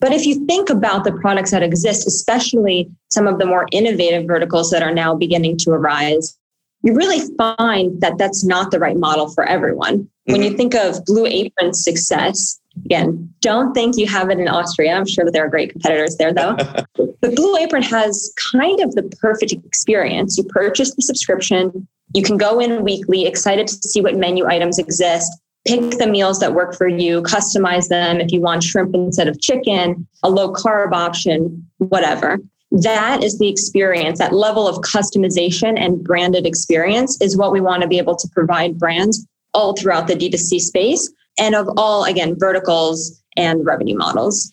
But if you think about the products that exist, especially some of the more innovative verticals that are now beginning to arise, you really find that that's not the right model for everyone. Mm-hmm. When you mm-hmm. think of Blue Apron's success, again, don't think you have it in Austria. I'm sure that there are great competitors there, though. but Blue Apron has kind of the perfect experience. You purchase the subscription, you can go in weekly, excited to see what menu items exist, pick the meals that work for you, customize them if you want shrimp instead of chicken, a low carb option, whatever. That is the experience, that level of customization and branded experience is what we want to be able to provide brands all throughout the D2C space and of all, again, verticals and revenue models.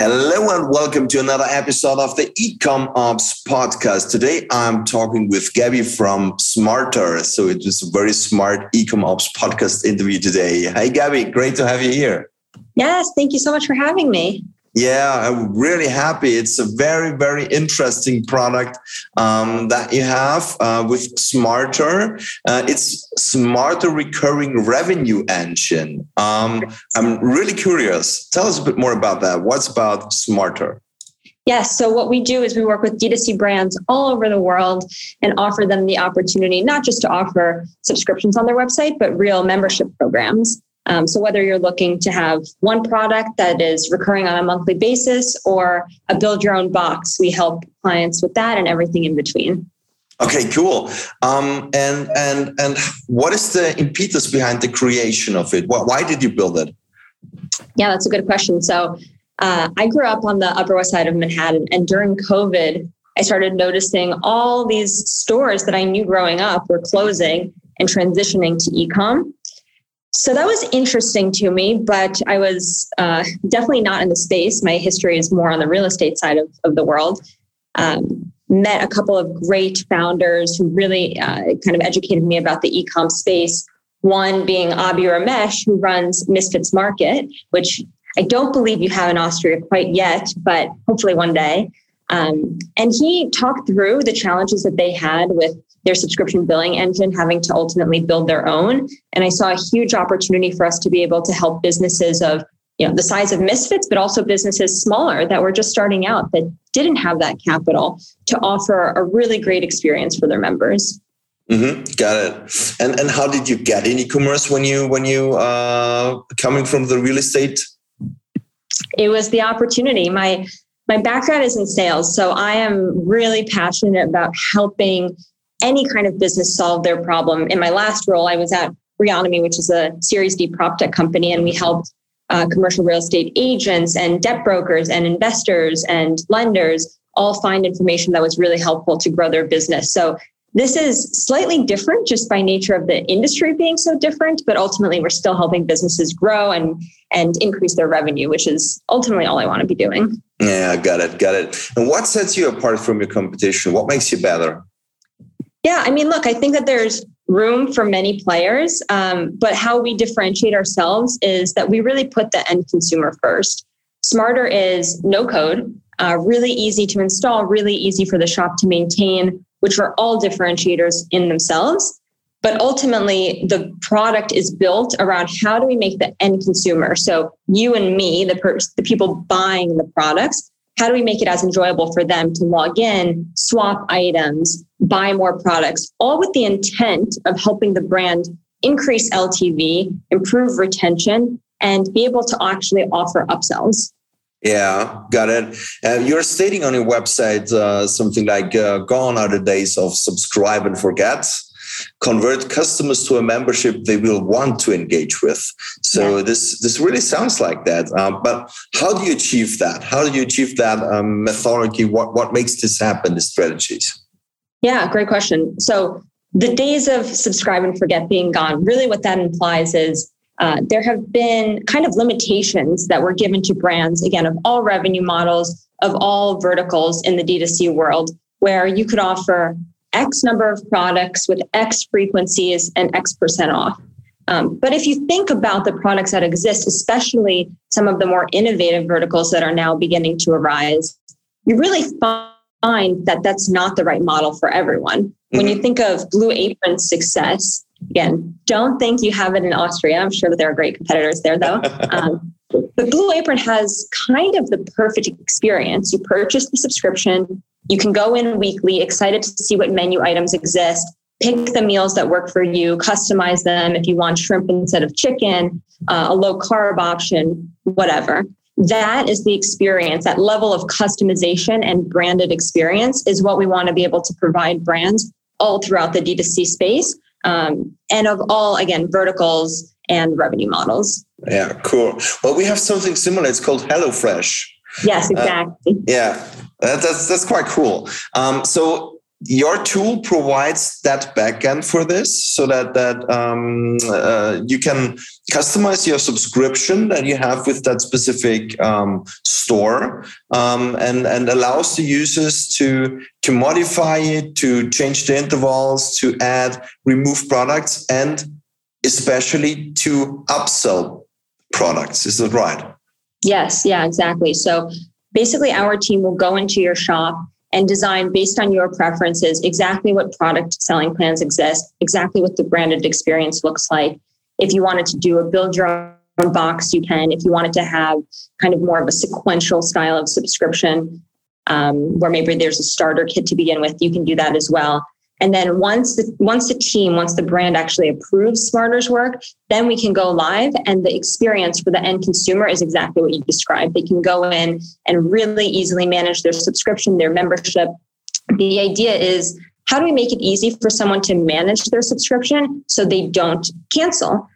Hello and welcome to another episode of the Ecom Ops podcast. Today I'm talking with Gabby from Smartrr. So it was a very smart Ecom Ops podcast interview today. Hi, Gabby. Great to have you here. Yes, thank you so much for having me. Yeah, I'm really happy. It's a very, very interesting product um, that you have uh, with Smartrr. Uh, it's Smartrr Recurring Revenue Engine. Um, I'm really curious. Tell us a bit more about that. What's about Smartrr? Yes. So what we do is we work with D2C brands all over the world and offer them the opportunity not just to offer subscriptions on their website, but real membership programs. Um, so whether you're looking to have one product that is recurring on a monthly basis or a build your own box, we help clients with that and everything in between. Okay, cool. Um, and and and what is the impetus behind the creation of it? Why did you build it? Yeah, that's a good question. So uh, I grew up on the Upper West Side of Manhattan, and during COVID, I started noticing all these stores that I knew growing up were closing and transitioning to e-com. So that was interesting to me, but I was uh, definitely not in the space. My history is more on the real estate side of, of the world. Um, met a couple of great founders who really uh, kind of educated me about the e-com space. One being Abhi Ramesh, who runs Misfits Market, which I don't believe you have in Austria quite yet, but hopefully one day. Um, and he talked through the challenges that they had with their subscription billing engine having to ultimately build their own. And I saw a huge opportunity for us to be able to help businesses of you know the size of misfits but also businesses smaller that were just starting out that didn't have that capital to offer a really great experience for their members mm-hmm. got it and and how did you get in e-commerce when you when you uh coming from the real estate it was the opportunity my my background is in sales so i am really passionate about helping any kind of business solve their problem. In my last role, I was at Reonomy, which is a Series D prop tech company, and we helped uh, commercial real estate agents and debt brokers and investors and lenders all find information that was really helpful to grow their business. So this is slightly different just by nature of the industry being so different, but ultimately we're still helping businesses grow and and increase their revenue, which is ultimately all I want to be doing. Yeah, got it, got it. And what sets you apart from your competition? What makes you better? Yeah, I mean, look, I think that there's room for many players, um, but how we differentiate ourselves is that we really put the end consumer first. Smartrr is no code, uh, really easy to install, really easy for the shop to maintain, which are all differentiators in themselves. But ultimately, the product is built around how do we make the end consumer, so you and me, the, the people buying the products, how do we make it as enjoyable for them to log in, swap items, buy more products, all with the intent of helping the brand increase LTV, improve retention, and be able to actually offer upsells. Yeah, got it. Uh, you're stating on your website uh, something like uh, gone are the days of subscribe and forget convert customers to a membership they will want to engage with. So yeah. this this really sounds like that. Um, but how do you achieve that? How do you achieve that um, methodology? What what makes this happen? The strategies. Yeah, great question. So the days of subscribe and forget being gone, really what that implies is uh, there have been kind of limitations that were given to brands, again, of all revenue models, of all verticals in the D2C world, where you could offer X number of products with X frequencies and X percent off. Um, but if you think about the products that exist, especially some of the more innovative verticals that are now beginning to arise, you really find that that's not the right model for everyone. Mm-hmm. When you mm-hmm. think of Blue Apron's success, again, don't think you have it in Austria. I'm sure that there are great competitors there, though. Um, but Blue Apron has kind of the perfect experience. You purchase the subscription, you can go in weekly, excited to see what menu items exist, pick the meals that work for you, customize them if you want shrimp instead of chicken, uh, a low carb option, whatever. That is the experience, that level of customization and branded experience is what we want to be able to provide brands all throughout the D2C space um, and of all, again, verticals and revenue models. Yeah, cool. Well, we have something similar. It's called HelloFresh. Yes, uh, exactly. Uh, yeah, that's that's quite cool. Um, so your tool provides that backend for this so that that um, uh, you can customize your subscription that you have with that specific um, store um, and and allows the users to to modify it to change the intervals to add remove products and especially to upsell products. Is that right? Yes. Yeah exactly. So basically our team will go into your shop and design based on your preferences exactly what product selling plans exist, exactly what the branded experience looks like. If you wanted to do a build your own box, you can. If you wanted to have kind of more of a sequential style of subscription, um, where maybe there's a starter kit to begin with, you can do that as well. And then once the once the team, once the brand actually approves Smartrr's work, then we can go live. And the experience for the end consumer is exactly what you described. They can go in and really easily manage their subscription, their membership. The idea is how do we make it easy for someone to manage their subscription so they don't cancel?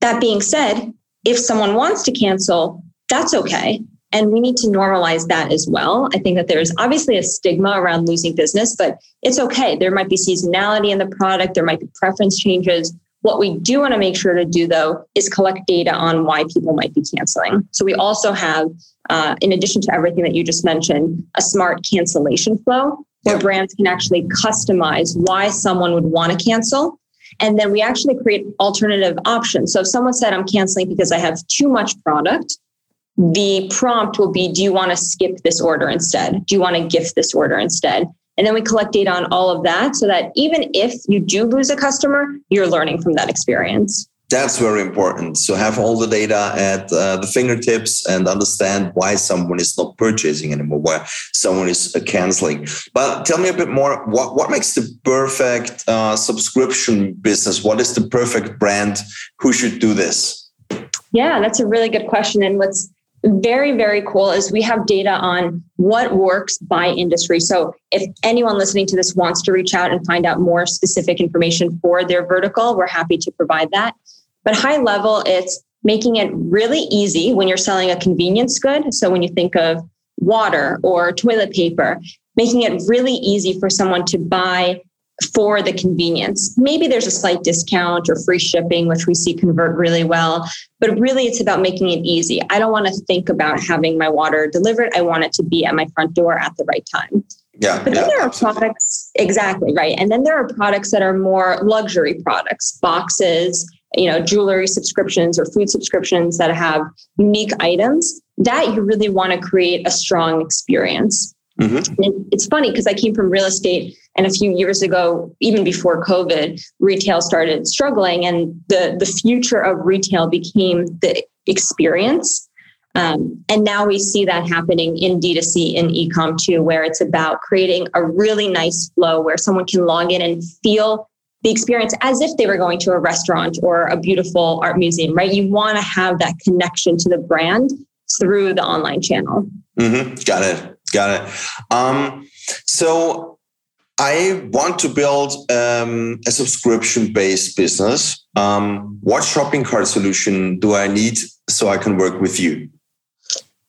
That being said, if someone wants to cancel, that's okay. And we need to normalize that as well. I think that there's obviously a stigma around losing business, but it's okay. There might be seasonality in the product, there might be preference changes. What we do want to make sure to do, though, is collect data on why people might be canceling. So we also have, uh, in addition to everything that you just mentioned, a smart cancellation flow where brands can actually customize why someone would want to cancel. And then we actually create alternative options. So if someone said, I'm canceling because I have too much product, the prompt will be do you want to skip this order instead? Do you want to gift this order instead? And then we collect data on all of that so that even if you do lose a customer you're learning from that experience. That's very important. So have all the data at uh, the fingertips and understand why someone is not purchasing anymore why someone is uh, canceling. But tell me a bit more what, what makes the perfect uh, subscription business? What is the perfect brand? Who should do this? Yeah that's a really good question. And what's very, very cool is we have data on what works by industry. So if anyone listening to this wants to reach out and find out more specific information for their vertical, we're happy to provide that. But high level, it's making it really easy when you're selling a convenience good. So when you think of water or toilet paper, making it really easy for someone to buy for the convenience. Maybe there's a slight discount or free shipping, which we see convert really well, but really it's about making it easy. I don't want to think about having my water delivered. I want it to be at my front door at the right time. Yeah. But then yeah, there are absolutely. products, exactly, right. And then there are products that are more luxury products, boxes, you know, jewelry subscriptions or food subscriptions that have unique items that you really want to create a strong experience. Mm-hmm. It's funny because I came from real estate, and a few years ago, even before COVID, retail started struggling, and the the future of retail became the experience. Um, and now we see that happening in D2C in ecom too, where it's about creating a really nice flow where someone can log in and feel the experience as if they were going to a restaurant or a beautiful art museum, right? You want to have that connection to the brand through the online channel. Mm-hmm. Got it. Got it. Um, so I want to build um, a subscription based business. Um, what shopping cart solution do I need so I can work with you?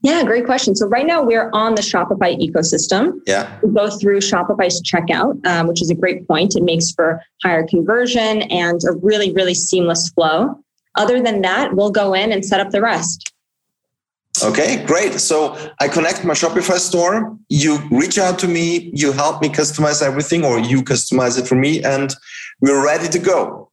Yeah, great question. So right now we're on the Shopify ecosystem. Yeah. We go through Shopify's checkout, um, which is a great point. It makes for higher conversion and a really, really seamless flow. Other than that, we'll go in and set up the rest. Okay, great. So I connect my Shopify store. You reach out to me, you help me customize everything, or you customize it for me, and we're ready to go.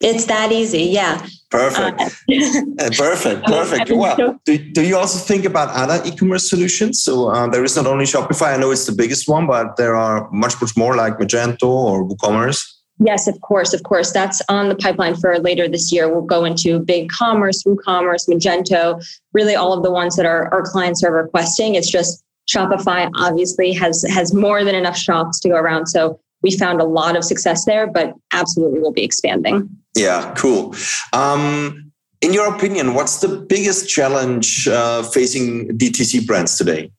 It's that easy. Yeah. Perfect. Uh, uh perfect. Perfect. Well, do, do you also think about other e-commerce solutions? So uh, there is not only Shopify. I know it's the biggest one, but there are much, much more like Magento or WooCommerce. Yes, of course, of course. That's on the pipeline for later this year. We'll go into Big Commerce, WooCommerce, Magento, really all of the ones that our, our clients are requesting. It's just Shopify obviously has has more than enough shops to go around. So we found a lot of success there, but absolutely will be expanding. Yeah, cool. Um, in your opinion, what's the biggest challenge uh, facing DTC brands today?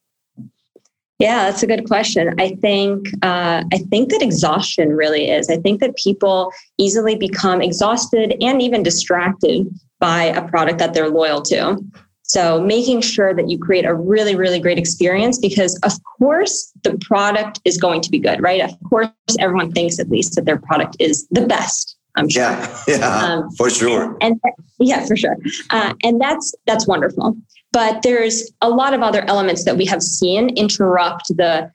Yeah, that's a good question. I think uh, I think that exhaustion really is. I think that people easily become exhausted and even distracted by a product that they're loyal to. So making sure that you create a really, really great experience because of course the product is going to be good, right? Of course, everyone thinks at least that their product is the best. I'm sure. Yeah, yeah, um, for sure. And, and yeah, for sure. Uh, and that's that's wonderful. But there's a lot of other elements that we have seen interrupt the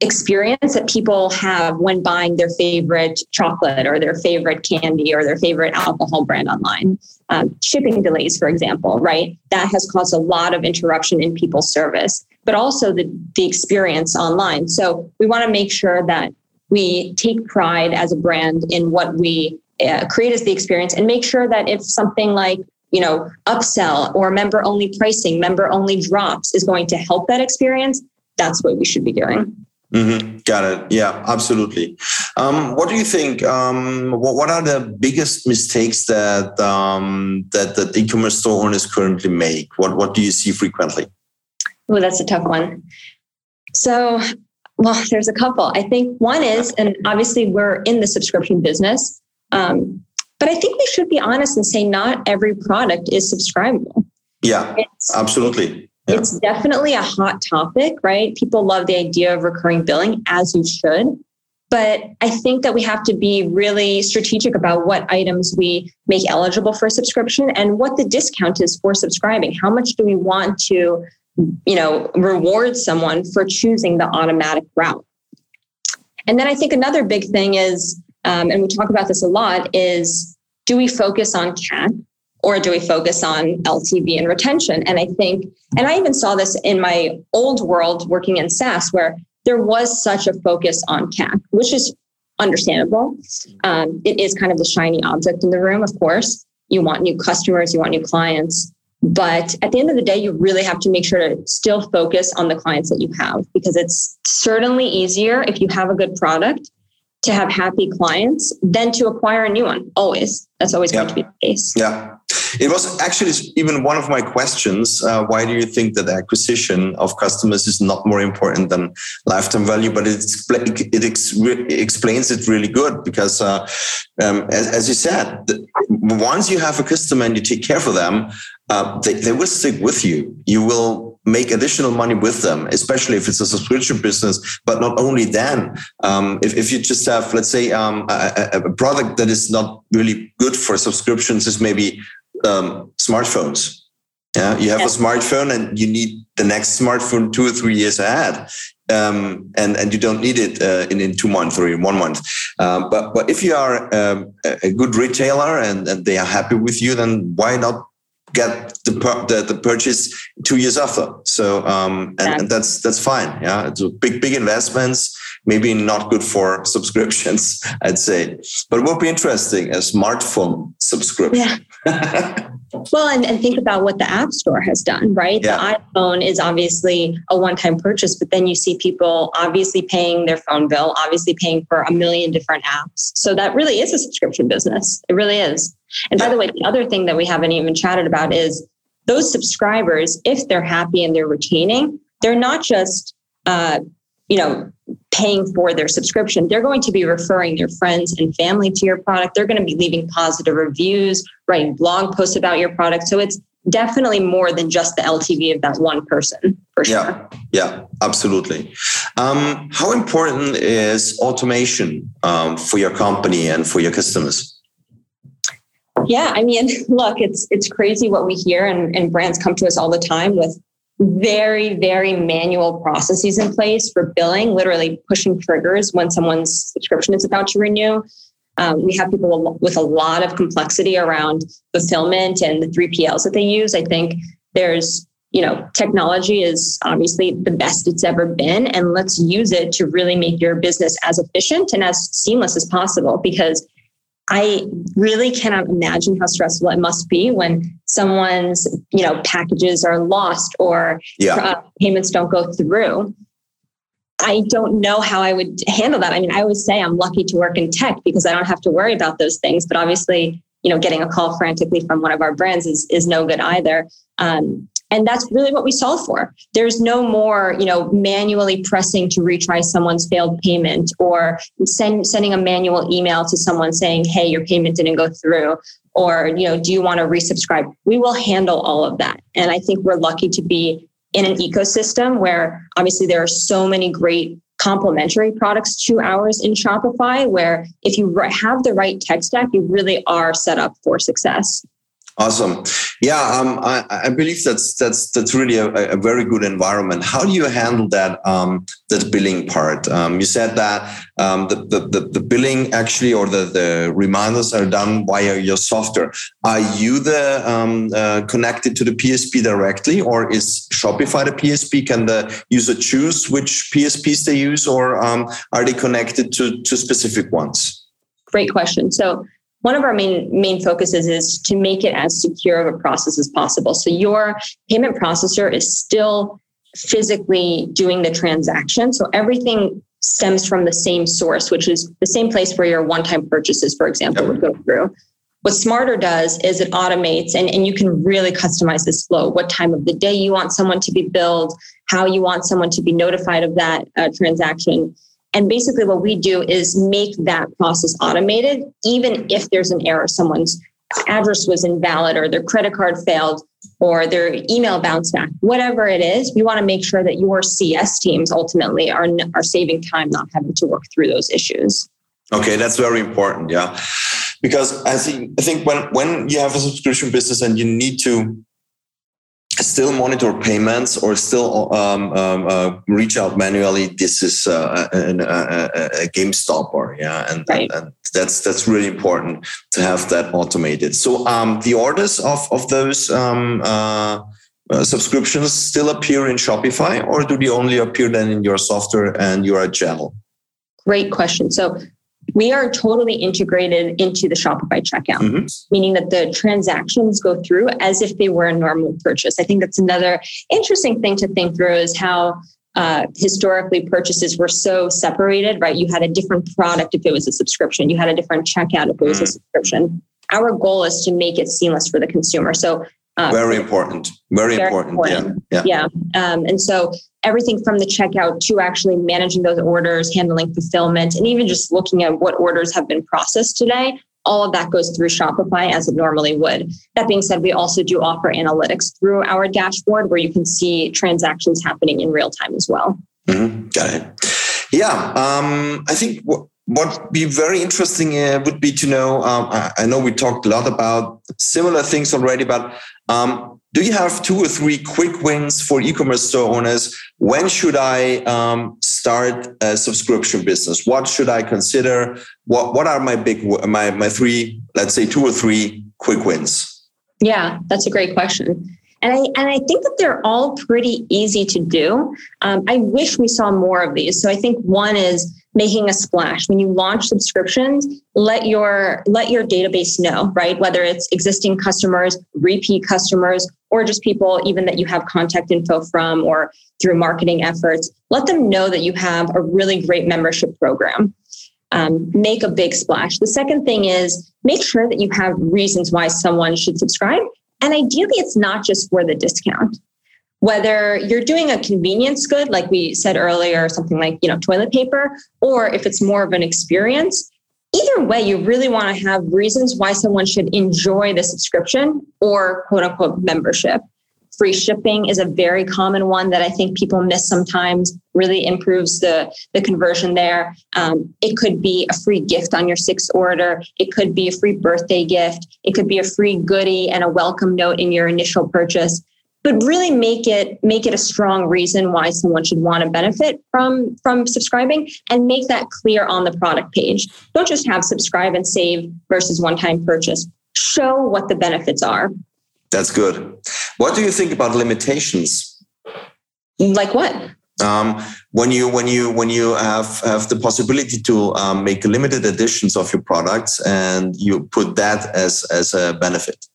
experience that people have when buying their favorite chocolate or their favorite candy or their favorite alcohol brand online. Um, shipping delays, for example, right? That has caused a lot of interruption in people's service, but also the, the experience online. So we want to make sure that we take pride as a brand in what we uh, create as the experience and make sure that if something like you know upsell or member only pricing member only drops is going to help that experience that's what we should be doing Mm-hmm. Got it. Yeah, absolutely. Um, what do you think? Um, what, what, are the biggest mistakes that um, that the e-commerce store owners currently make? What What do you see frequently? Oh, that's a tough one. So, well, there's a couple. I think one is, and obviously we're in the subscription business, um, but I think we should be honest and say not every product is subscribable. Yeah, it's, absolutely. Yeah. It's definitely a hot topic, right? People love the idea of recurring billing, as you should. But I think that we have to be really strategic about what items we make eligible for subscription and what the discount is for subscribing. How much do we want to, you know, reward someone for choosing the automatic route? And then I think another big thing is, um, and we talk about this a lot, is do we focus on CAC or do we focus on LTV and retention? And I think, and I even saw this in my old world working in SaaS, where there was such a focus on CAC, which is understandable. Um, it is kind of the shiny object in the room, of course. You want new customers, you want new clients. But at the end of the day, you really have to make sure to still focus on the clients that you have because it's certainly easier if you have a good product to have happy clients than to acquire a new one. Always. That's always yeah. going to be the case. Yeah. It was actually even one of my questions. Uh, why do you think that acquisition of customers is not more important than lifetime value? But it, it ex- explains it really good because, uh, um, as, as, you said, once you have a customer and you take care of them, uh, they, they will stick with you. You will make additional money with them, especially if it's a subscription business. But not only then, um, if, if you just have, let's say, um, a, a, product that is not really good for subscriptions, is maybe um, smartphones. Yeah, you have a smartphone and you need the next smartphone two or three years ahead. Um, and and you don't need it uh, in in two months or in one month. Um, but but if you are um, a good retailer and, and they are happy with you, then why not get the, the, the purchase two years after. So um, and, and, that's that's fine. Yeah, it's a big big investments. Maybe not good for subscriptions, I'd say, but it will be interesting a smartphone subscription. Yeah. well, and, and think about what the App Store has done, right? Yeah. The iPhone is obviously a one-time purchase, but then you see people obviously paying their phone bill, obviously paying for a million different apps. So that really is a subscription business. It really is. And by the way, the other thing that we haven't even chatted about is those subscribers, if they're happy and they're retaining, they're not just, uh, you know, paying for their subscription. They're going to be referring their friends and family to your product. They're going to be leaving positive reviews, writing blog posts about your product. So it's definitely more than just the LTV of that one person for sure. Yeah, yeah, absolutely. Um, how important is automation um, for your company and for your customers? Yeah, I mean, look, it's it's crazy what we hear, and, and brands come to us all the time with very, very manual processes in place for billing, literally pushing triggers when someone's subscription is about to renew. Um, we have people with a lot of complexity around fulfillment and the 3PLs that they use. I think there's, you know, technology is obviously the best it's ever been, and let's use it to really make your business as efficient and as seamless as possible because I really cannot imagine how stressful it must be when someone's, you know, packages are lost or yeah. uh, payments don't go through. I don't know how I would handle that. I mean, I always say I'm lucky to work in tech because I don't have to worry about those things. But obviously, you know, getting a call frantically from one of our brands is is no good either. Um, and that's really what we solve for. There's no more, you know, manually pressing to retry someone's failed payment or send, sending a manual email to someone saying, "Hey, your payment didn't go through," or you know, "Do you want to resubscribe?" We will handle all of that. And I think we're lucky to be in an ecosystem where obviously there are so many great complementary products to ours in Shopify, where if you have the right tech stack, you really are set up for success. Awesome. Yeah, um, I, I, believe that's that's that's really a, a, very good environment. How do you handle that um, that billing part? Um, you said that um, the, the, the, the billing actually or the, the reminders are done via your software. Are you the um, uh, connected to the PSP directly, or is Shopify the PSP? Can the user choose which PSPs they use, or um, are they connected to to specific ones? Great question. So one of our main main focuses is to make it as secure of a process as possible. So your payment processor is still physically doing the transaction. So everything stems from the same source, which is the same place where your one-time purchases, for example, would go through. What Smartrr does is it automates and, and you can really customize this flow, what time of the day you want someone to be billed, how you want someone to be notified of that uh, transaction. And basically, what we do is make that process automated, even if there's an error, someone's address was invalid or their credit card failed or their email bounced back, whatever it is, we want to make sure that your CS teams ultimately are, are saving time, not having to work through those issues. Okay, that's very important. Yeah. Because I think I think when when you have a subscription business and you need to still monitor payments or still um, um, uh, reach out manually, this is uh, a, a, a, game stopper. Yeah, and, right. and, that's that's really important to have that automated. So um, the orders of of those um, uh, uh, subscriptions still appear in Shopify, or do they only appear then in your software and your channel? Great question. So we are totally integrated into the Shopify checkout, mm-hmm. meaning that the transactions go through as if they were a normal purchase. I think that's another interesting thing to think through is how uh, historically purchases were so separated, right? You had a different product if it was a subscription, you had a different checkout if it was mm-hmm. a subscription. Our goal is to make it seamless for the consumer. So uh, very important. Very, very important. important. Yeah. Yeah. yeah. Um, and so everything from the checkout to actually managing those orders, handling fulfillment, and even just looking at what orders have been processed today, all of that goes through Shopify as it normally would. That being said, we also do offer analytics through our dashboard where you can see transactions happening in real time as well. Mm-hmm. Got it. Yeah. Um, I think what be very interesting uh, would be to know. Um, I, I, know we talked a lot about similar things already, but um, do you have two or three quick wins for e-commerce store owners? When should I um, start a subscription business? What should I consider? What What are my big my my three? Let's say two or three quick wins. Yeah, that's a great question. And I, and I think that they're all pretty easy to do. Um, I wish we saw more of these. So I think one is making a splash. When you launch subscriptions let your let your database know right? Whether it's existing customers repeat customers or just people even that you have contact info from or through marketing efforts. Let them know that you have a really great membership program. Um, make a big splash. The second thing is make sure that you have reasons why someone should subscribe. And ideally it's not just for the discount whether you're doing a convenience good, like we said earlier, something like, you know, toilet paper, or if it's more of an experience, either way, you really want to have reasons why someone should enjoy the subscription or quote unquote membership. Free shipping is a very common one that I think people miss sometimes, really improves the, the conversion there. Um, it could be a free gift on your sixth order. It could be a free birthday gift. It could be a free goodie and a welcome note in your initial purchase but really make it make it a strong reason why someone should want to benefit from from subscribing and make that clear on the product page. Don't just have subscribe and save versus one time purchase. Show what the benefits are. That's good. What do you think about limitations? Like what? Um, when you when you when you have have the possibility to um, make limited editions of your products and you put that as as a benefit?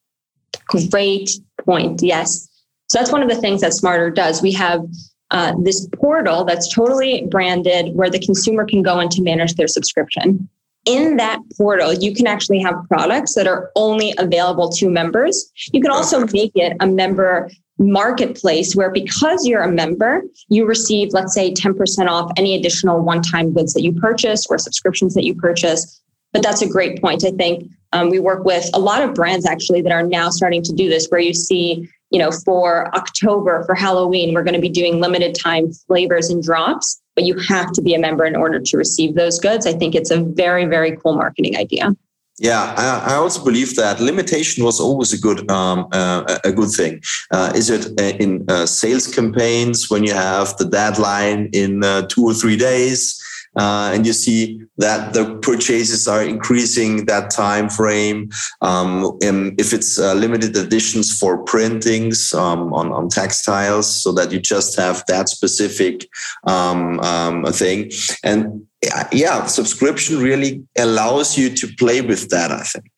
Great point yes so that's one of the things that Smartrr does. We have uh, this portal that's totally branded where the consumer can go in to manage their subscription. In that portal, you can actually have products that are only available to members. You can also make it a member marketplace where because you're a member, you receive, let's say, 10% off any additional one time goods that you purchase or subscriptions that you purchase. But that's a great point. I think um, we work with a lot of brands actually that are now starting to do this, where you see you know, for October, for Halloween, we're going to be doing limited time flavors and drops, but you have to be a member in order to receive those goods. I think it's a very, very cool marketing idea. Yeah, I, I also believe that limitation was always a good um, uh, a good thing. Uh, is it uh, in uh, sales campaigns when you have the deadline in uh, two or three days? Uh, and you see that the purchases are increasing that time frame. Um, if it's uh, limited editions for printings um, on, on textiles, so that you just have that specific um, um thing. And yeah, subscription really allows you to play with that. I think.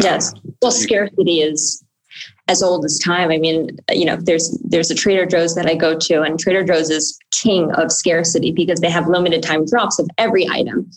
Yes. Well, scarcity is as old as time. I mean, you know, there's there's a Trader Joe's that I go to, and Trader Joe's is king of scarcity because they have limited time drops of every item.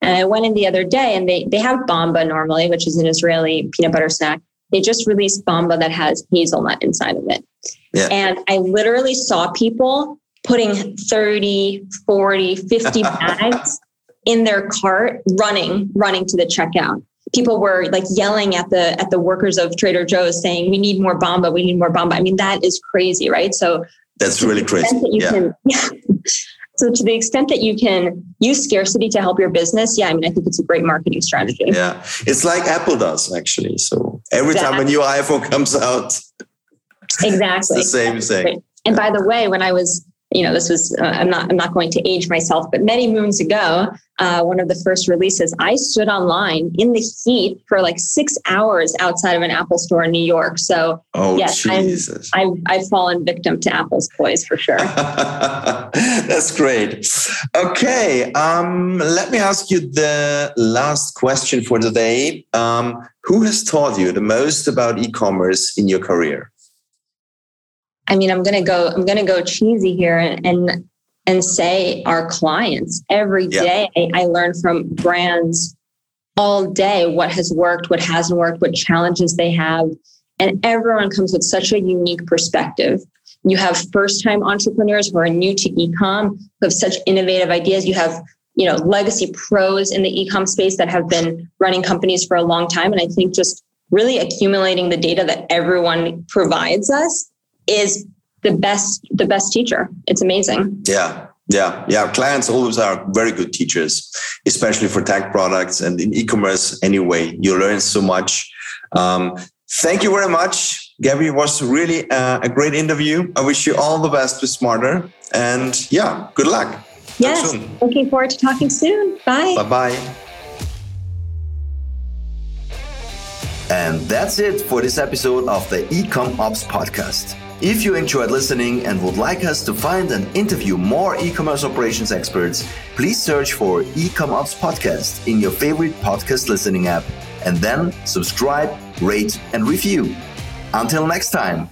And I went in the other day, and they they have Bamba normally, which is an Israeli peanut butter snack. They just released Bamba that has hazelnut inside of it. Yeah. And I literally saw people putting 30, 40, 50 bags in their cart running, running to the checkout people were like yelling at the at the workers of Trader Joe's saying, "We need more Bamba. We need more Bamba." I mean, that is crazy, right? So that's really crazy. That yeah. Can, yeah. So to the extent that you can use scarcity to help your business, yeah, I mean, I think it's a great marketing strategy. Yeah, it's like Apple does actually. So every exactly. time a new iPhone comes out, exactly, the same thing. And by the way, when I was you know, this was, uh, I'm not, I'm not going to age myself, but many moons ago, uh, one of the first releases, I stood online in the heat for like six hours outside of an Apple store in New York. So oh, yes, i I've, I've fallen victim to Apple's poise for sure. That's great. Okay. Um, let me ask you the last question for today. Um, who has taught you the most about e-commerce in your career? I mean, I'm gonna go, I'm gonna go cheesy here and and, and say our clients. Every day I learn from brands all day what has worked, what hasn't worked, what challenges they have. And everyone comes with such a unique perspective. You have first-time entrepreneurs who are new to ecom, who have such innovative ideas. You have you know legacy pros in the ecom space that have been running companies for a long time and i think just really accumulating the data that everyone provides us is the best the best teacher. It's amazing. Yeah. Yeah, yeah. Clients always are very good teachers, especially for tech products and in e-commerce. Anyway, you learn so much. Um, thank you very much, Gabby. It was really uh, a great interview. I wish you all the best with Smartrr, and yeah, good luck. Yes, looking forward to talking soon. Bye. Bye bye. And that's it for this episode of the Ecom Ops podcast. If you enjoyed listening and would like us to find and interview more e-commerce operations experts, please search for Ecom Ops Podcast in your favorite podcast listening app and then subscribe, rate, and review. Until next time.